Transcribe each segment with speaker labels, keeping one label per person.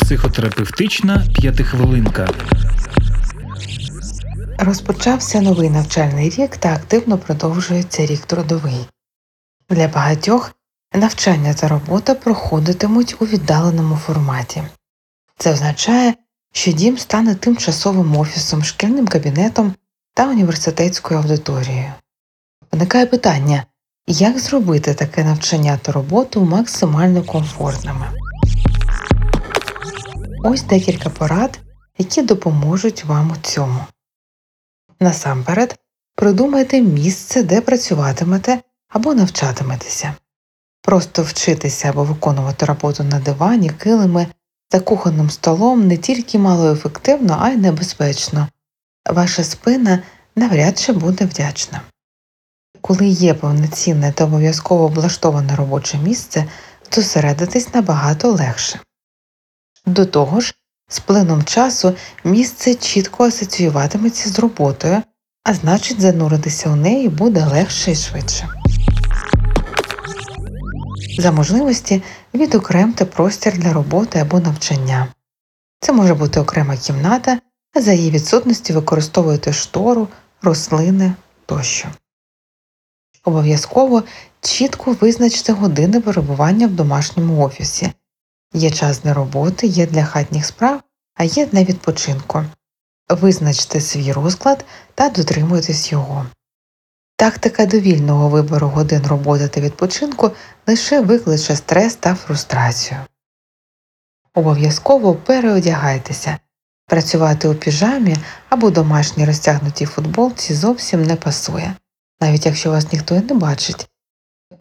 Speaker 1: Психотерапевтична п'ятихвилинка.
Speaker 2: Розпочався новий навчальний рік та активно продовжується рік трудовий. Для багатьох навчання та робота проходитимуть у віддаленому форматі. Це означає, що дім стане тимчасовим офісом, шкільним кабінетом та університетською аудиторією. Виникає питання, як зробити таке навчання та роботу максимально комфортними. Ось декілька порад, які допоможуть вам у цьому. Насамперед, придумайте місце, де працюватимете або навчатиметеся. Просто вчитися або виконувати роботу на дивані, килими та кухонним столом не тільки малоефективно, а й небезпечно. Ваша спина навряд чи буде вдячна. Коли є повноцінне та обов'язково облаштоване робоче місце, зосередитись набагато легше. До того ж, з плином часу місце чітко асоціюватиметься з роботою, а значить зануритися у неї буде легше і швидше. За можливості відокремте простір для роботи або навчання. Це може бути окрема кімната, а за її відсутності використовуєте штору, рослини тощо. Обов'язково чітко визначте години перебування в домашньому офісі. Є час для роботи, є для хатніх справ, а є для відпочинку. Визначте свій розклад та дотримуйтесь його. Тактика довільного вибору годин роботи та відпочинку лише викличе стрес та фрустрацію. Обов'язково переодягайтеся. Працювати у піжамі або домашній розтягнутій футболці зовсім не пасує, навіть якщо вас ніхто і не бачить.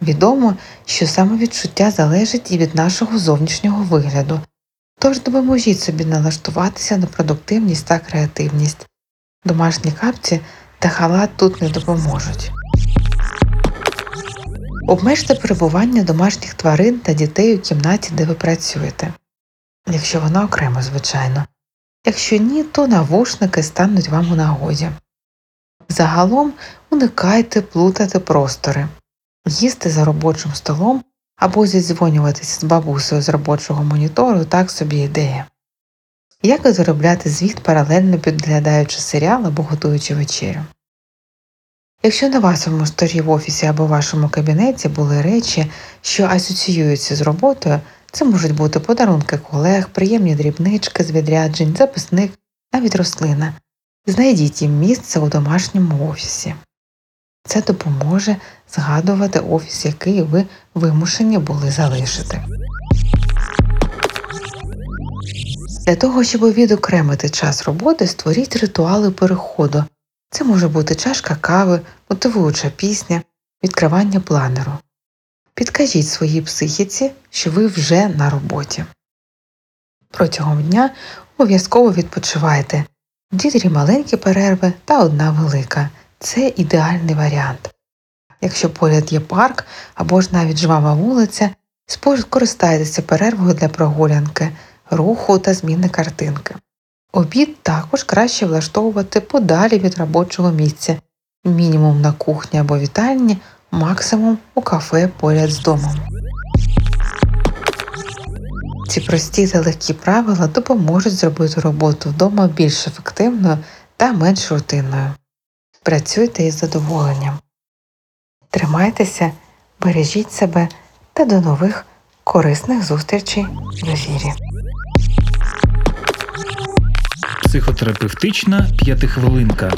Speaker 2: Відомо, що самовідчуття залежить і від нашого зовнішнього вигляду, тож допоможіть собі налаштуватися на продуктивність та креативність. Домашні капці та халат тут не допоможуть. Обмежте перебування домашніх тварин та дітей у кімнаті, де ви працюєте, якщо вона окремо, звичайно. Якщо ні, то навушники стануть вам у нагоді. Загалом уникайте плутати простори, їсти за робочим столом або зідзвонюватися з бабусею з робочого монітору так собі ідея. Як заробляти звіт паралельно підглядаючи серіал або готуючи вечерю. Якщо на вашому столі в офісі або вашому кабінеті були речі, що асоціюються з роботою, це можуть бути подарунки колег, приємні дрібнички з відряджень, записник, навіть рослина. Знайдіть їм місце у домашньому офісі. Це допоможе згадувати офіс, який ви вимушені були залишити. Для того, щоб відокремити час роботи, створіть ритуали переходу. Це може бути чашка кави, мотивуюча пісня, відкривання планеру. Підкажіть своїй психіці, що ви вже на роботі. Протягом дня обов'язково відпочивайте дві-три маленькі перерви та одна велика. Це ідеальний варіант. Якщо поряд є парк або ж навіть жвава вулиця, скористайтеся перервою для прогулянки, руху та зміни картинки. Обід також краще влаштовувати подалі від робочого місця, мінімум на кухні або вітальні, максимум у кафе поряд з домом. Ці прості та легкі правила допоможуть зробити роботу вдома більш ефективною та менш рутинною. Працюйте із задоволенням. Тримайтеся, бережіть себе та до нових корисних зустрічей в ефірі.
Speaker 1: Психотерапевтична п'ятихвилинка.